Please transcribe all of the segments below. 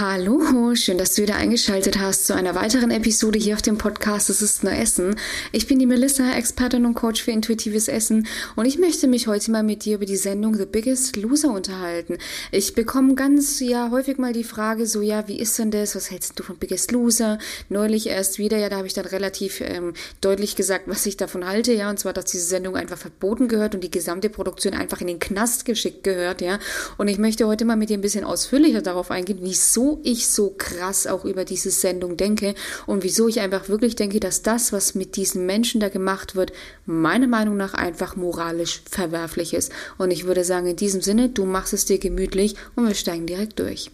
Hallo, schön, dass du wieder eingeschaltet hast zu einer weiteren Episode hier auf dem Podcast Es ist nur Essen. Ich bin die Melissa, Expertin und Coach für intuitives Essen und ich möchte mich heute mal mit dir über die Sendung The Biggest Loser unterhalten. Ich bekomme ganz ja häufig mal die Frage so, ja, wie ist denn das? Was hältst du von Biggest Loser? Neulich erst wieder, ja, da habe ich dann relativ ähm, deutlich gesagt, was ich davon halte, ja, und zwar, dass diese Sendung einfach verboten gehört und die gesamte Produktion einfach in den Knast geschickt gehört, ja. Und ich möchte heute mal mit dir ein bisschen ausführlicher darauf eingehen, wieso ich so krass auch über diese Sendung denke und wieso ich einfach wirklich denke, dass das, was mit diesen Menschen da gemacht wird, meiner Meinung nach einfach moralisch verwerflich ist. Und ich würde sagen, in diesem Sinne, du machst es dir gemütlich und wir steigen direkt durch.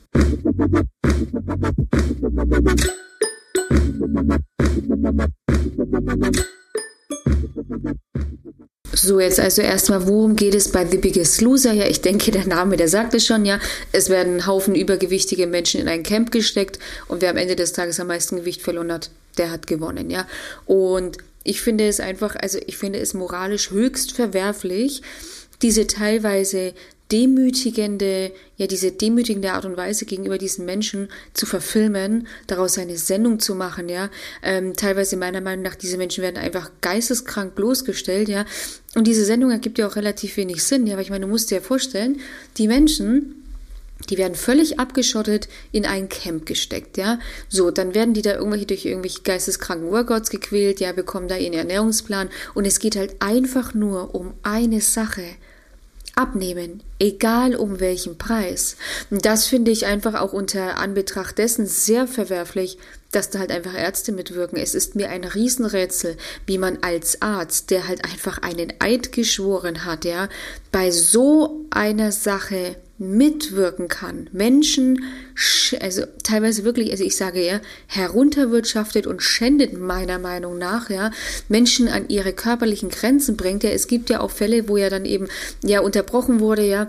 So, jetzt also erstmal, worum geht es bei The Biggest Loser? Ja, ich denke, der Name, der sagt es schon, ja. Es werden ein Haufen übergewichtige Menschen in ein Camp gesteckt und wer am Ende des Tages am meisten Gewicht verloren hat, der hat gewonnen, ja. Und ich finde es einfach, also ich finde es moralisch höchst verwerflich, diese teilweise demütigende, ja, diese demütigende Art und Weise gegenüber diesen Menschen zu verfilmen, daraus eine Sendung zu machen, ja. Ähm, teilweise meiner Meinung nach, diese Menschen werden einfach geisteskrank bloßgestellt, ja. Und diese Sendung ergibt ja auch relativ wenig Sinn, ja, weil ich meine, du musst dir ja vorstellen, die Menschen, die werden völlig abgeschottet in ein Camp gesteckt, ja. So, dann werden die da irgendwelche durch irgendwelche geisteskranken Workouts gequält, ja, bekommen da ihren Ernährungsplan und es geht halt einfach nur um eine Sache abnehmen, egal um welchen Preis. Und das finde ich einfach auch unter Anbetracht dessen sehr verwerflich, dass da halt einfach Ärzte mitwirken. Es ist mir ein Riesenrätsel, wie man als Arzt, der halt einfach einen Eid geschworen hat, ja, bei so einer Sache mitwirken kann, Menschen, also teilweise wirklich, also ich sage ja, herunterwirtschaftet und schändet meiner Meinung nach, ja, Menschen an ihre körperlichen Grenzen bringt. Ja, es gibt ja auch Fälle, wo ja dann eben ja unterbrochen wurde, ja,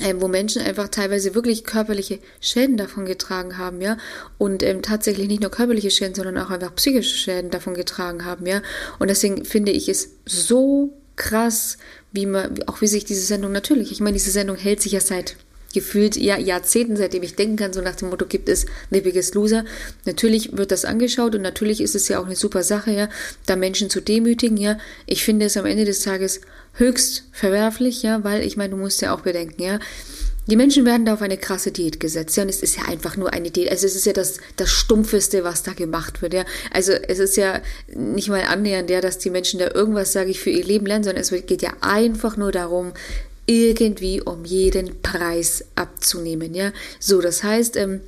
ähm, wo Menschen einfach teilweise wirklich körperliche Schäden davon getragen haben, ja, und ähm, tatsächlich nicht nur körperliche Schäden, sondern auch einfach psychische Schäden davon getragen haben, ja. Und deswegen finde ich es so krass, wie man, auch wie sich diese Sendung natürlich, ich meine, diese Sendung hält sich ja seit gefühlt ja, Jahrzehnten, seitdem ich denken kann, so nach dem Motto gibt es The Biggest Loser. Natürlich wird das angeschaut und natürlich ist es ja auch eine super Sache, ja, da Menschen zu demütigen, ja. Ich finde es am Ende des Tages höchst verwerflich, ja, weil ich meine, du musst ja auch bedenken, ja, die Menschen werden da auf eine krasse Diät gesetzt, ja, und es ist ja einfach nur eine Diät. Also es ist ja das, das Stumpfeste, was da gemacht wird, ja. Also es ist ja nicht mal annähernd der, dass die Menschen da irgendwas, sage ich, für ihr Leben lernen, sondern es geht ja einfach nur darum, irgendwie um jeden Preis abzunehmen, ja. So, das heißt, ähm,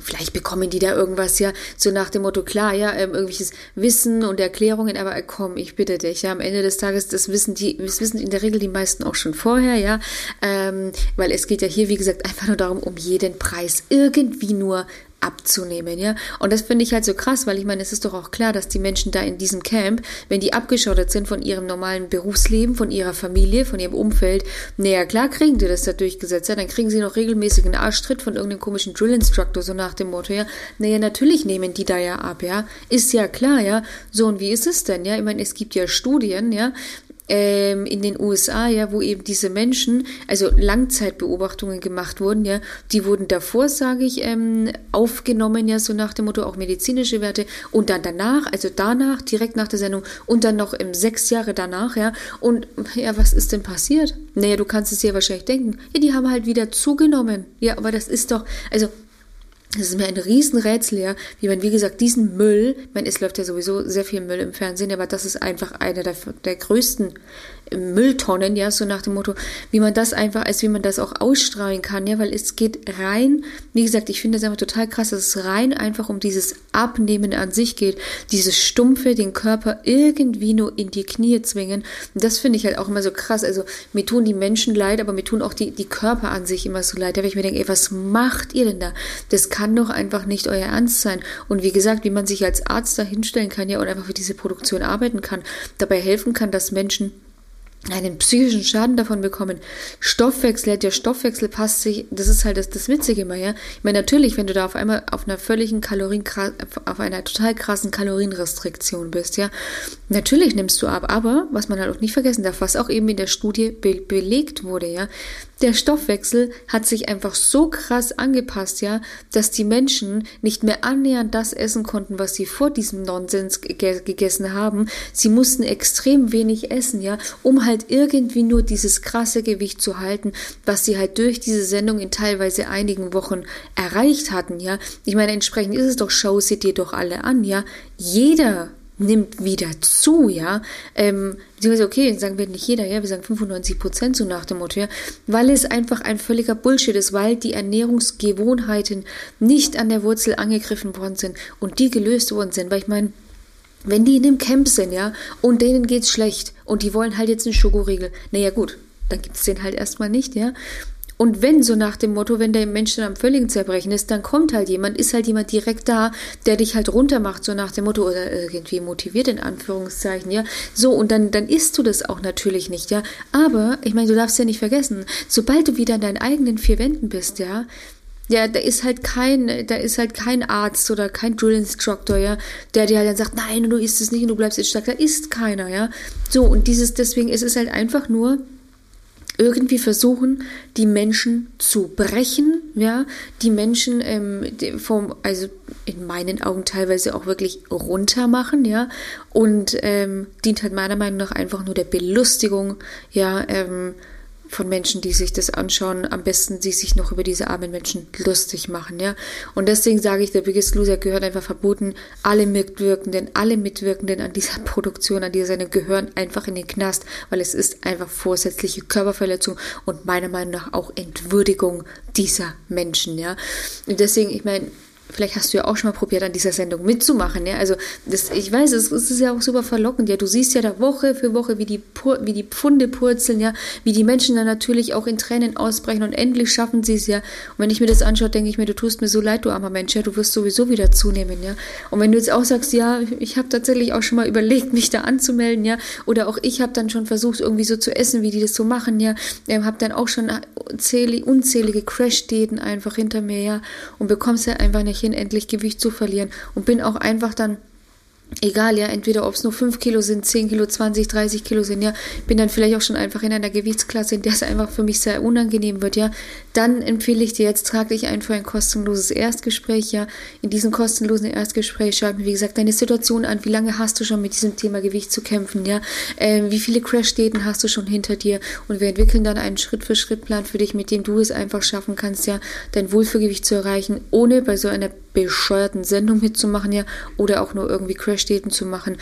Vielleicht bekommen die da irgendwas ja. So nach dem Motto, klar, ja, ähm, irgendwelches Wissen und Erklärungen, aber äh, komm, ich bitte dich, ja, am Ende des Tages, das wissen die, das wissen in der Regel die meisten auch schon vorher, ja, ähm, weil es geht ja hier, wie gesagt, einfach nur darum, um jeden Preis. Irgendwie nur abzunehmen, ja. Und das finde ich halt so krass, weil ich meine, es ist doch auch klar, dass die Menschen da in diesem Camp, wenn die abgeschottet sind von ihrem normalen Berufsleben, von ihrer Familie, von ihrem Umfeld, naja, klar kriegen die das da durchgesetzt, ja, dann kriegen sie noch regelmäßig einen Arschtritt von irgendeinem komischen Drill Instructor, so nach dem Motto, ja. Naja, natürlich nehmen die da ja ab, ja. Ist ja klar, ja. So, und wie ist es denn, ja? Ich meine, es gibt ja Studien, ja, ähm, in den USA, ja, wo eben diese Menschen, also Langzeitbeobachtungen gemacht wurden, ja, die wurden davor, sage ich, ähm, aufgenommen, ja, so nach dem Motto auch medizinische Werte. Und dann danach, also danach, direkt nach der Sendung und dann noch ähm, sechs Jahre danach, ja, und ja, was ist denn passiert? Naja, du kannst es dir wahrscheinlich denken, ja, die haben halt wieder zugenommen, ja, aber das ist doch, also es ist mir ein Riesenrätsel, ja, wie man, wie gesagt, diesen Müll, ich meine, es läuft ja sowieso sehr viel Müll im Fernsehen, aber das ist einfach einer der, der größten Mülltonnen, ja, so nach dem Motto, wie man das einfach, als wie man das auch ausstrahlen kann, ja, weil es geht rein, wie gesagt, ich finde das einfach total krass, dass es rein einfach um dieses Abnehmen an sich geht, dieses Stumpfe, den Körper irgendwie nur in die Knie zwingen. Und das finde ich halt auch immer so krass. Also mir tun die Menschen leid, aber mir tun auch die, die Körper an sich immer so leid. Da wenn ich mir denke, ey, was macht ihr denn da? Das kann doch einfach nicht euer Ernst sein. Und wie gesagt, wie man sich als Arzt da hinstellen kann, ja, und einfach für diese Produktion arbeiten kann, dabei helfen kann, dass Menschen einen psychischen Schaden davon bekommen. Stoffwechsel, der Stoffwechsel passt sich, das ist halt das, das Witzige immer, ja. Ich meine, natürlich, wenn du da auf einmal auf einer völligen Kalorien, auf einer total krassen Kalorienrestriktion bist, ja, natürlich nimmst du ab, aber, was man halt auch nicht vergessen darf, was auch eben in der Studie be belegt wurde, ja, der Stoffwechsel hat sich einfach so krass angepasst, ja, dass die Menschen nicht mehr annähernd das essen konnten, was sie vor diesem Nonsens gegessen haben. Sie mussten extrem wenig essen, ja, um halt irgendwie nur dieses krasse Gewicht zu halten, was sie halt durch diese Sendung in teilweise einigen Wochen erreicht hatten, ja. Ich meine, entsprechend ist es doch, schau sie dir doch alle an, ja. Jeder nimmt wieder zu, ja. Ähm, beziehungsweise, okay, sagen wir nicht jeder, ja, wir sagen 95 Prozent so nach dem Motto, ja, weil es einfach ein völliger Bullshit ist, weil die Ernährungsgewohnheiten nicht an der Wurzel angegriffen worden sind und die gelöst worden sind, weil ich meine, wenn die in dem Camp sind, ja, und denen geht's schlecht und die wollen halt jetzt einen Schokoriegel, naja gut, dann gibt's den halt erstmal nicht, ja. Und wenn so nach dem Motto, wenn der Mensch dann am völligen Zerbrechen ist, dann kommt halt jemand, ist halt jemand direkt da, der dich halt runtermacht, so nach dem Motto, oder irgendwie motiviert in Anführungszeichen, ja. So, und dann, dann isst du das auch natürlich nicht, ja. Aber, ich meine, du darfst ja nicht vergessen, sobald du wieder in deinen eigenen vier Wänden bist, ja, ja, da ist halt kein, da ist halt kein Arzt oder kein Drill Instructor, ja, der dir halt dann sagt, nein, du isst es nicht und du bleibst jetzt stark. Da ist keiner, ja. So, und dieses, deswegen ist es halt einfach nur, irgendwie versuchen, die Menschen zu brechen, ja, die Menschen ähm, vom, also in meinen Augen teilweise auch wirklich runter machen, ja, und ähm, dient halt meiner Meinung nach einfach nur der Belustigung, ja, ähm, von Menschen, die sich das anschauen, am besten die sich noch über diese armen Menschen lustig machen, ja. Und deswegen sage ich, der Biggest Loser gehört einfach verboten. Alle Mitwirkenden, alle Mitwirkenden an dieser Produktion, an dieser Sendung gehören einfach in den Knast, weil es ist einfach vorsätzliche Körperverletzung und meiner Meinung nach auch Entwürdigung dieser Menschen, ja. Und deswegen, ich meine, Vielleicht hast du ja auch schon mal probiert, an dieser Sendung mitzumachen. Ja? Also das, ich weiß, es, ist ja auch super verlockend. Ja, du siehst ja da Woche für Woche, wie die, wie die Pfunde purzeln, ja, wie die Menschen dann natürlich auch in Tränen ausbrechen und endlich schaffen sie es ja. Und wenn ich mir das anschaue, denke ich mir, du tust mir so leid, du armer Mensch, ja, du wirst sowieso wieder zunehmen, ja. Und wenn du jetzt auch sagst, ja, ich habe tatsächlich auch schon mal überlegt, mich da anzumelden, ja, oder auch ich habe dann schon versucht, irgendwie so zu essen, wie die das so machen, ja, ähm, habe dann auch schon unzählige Crash-Diäten einfach hinter mir, ja, und bekommst ja einfach nicht hin, endlich Gewicht zu verlieren und bin auch einfach dann egal, ja, entweder ob es nur 5 Kilo sind, 10 Kilo, 20, 30 Kilo sind, ja, bin dann vielleicht auch schon einfach in einer Gewichtsklasse, in der es einfach für mich sehr unangenehm wird, ja, dann empfehle ich dir jetzt, trag dich ein für ein kostenloses Erstgespräch, ja, in diesem kostenlosen Erstgespräch schaut mir, wie gesagt, deine Situation an, wie lange hast du schon mit diesem Thema Gewicht zu kämpfen, ja, äh, wie viele Crash-Diäten hast du schon hinter dir? Und wir entwickeln dann einen Schritt-für-Schritt-Plan für dich, mit dem du es einfach schaffen kannst, ja, dein Wohlfühlgewicht zu erreichen, ohne bei so einer bescheuerten Sendung mitzumachen, ja, oder auch nur irgendwie Crash-Daten zu machen.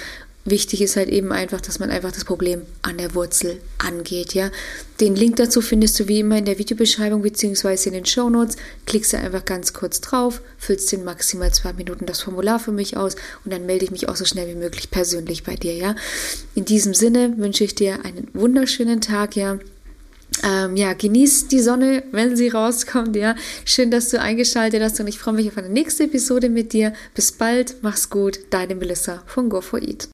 Wichtig ist halt eben einfach, dass man einfach das Problem an der Wurzel angeht, ja. Den Link dazu findest du wie immer in der Videobeschreibung bzw. in den Show Notes. Klickst du einfach ganz kurz drauf, füllst in maximal zwei Minuten das Formular für mich aus und dann melde ich mich auch so schnell wie möglich persönlich bei dir, ja. In diesem Sinne wünsche ich dir einen wunderschönen Tag, ja. Ähm, ja, genieß die Sonne, wenn sie rauskommt. Ja, schön, dass du eingeschaltet hast und ich freue mich auf eine nächste Episode mit dir. Bis bald, mach's gut, deine Melissa von Go for Eat.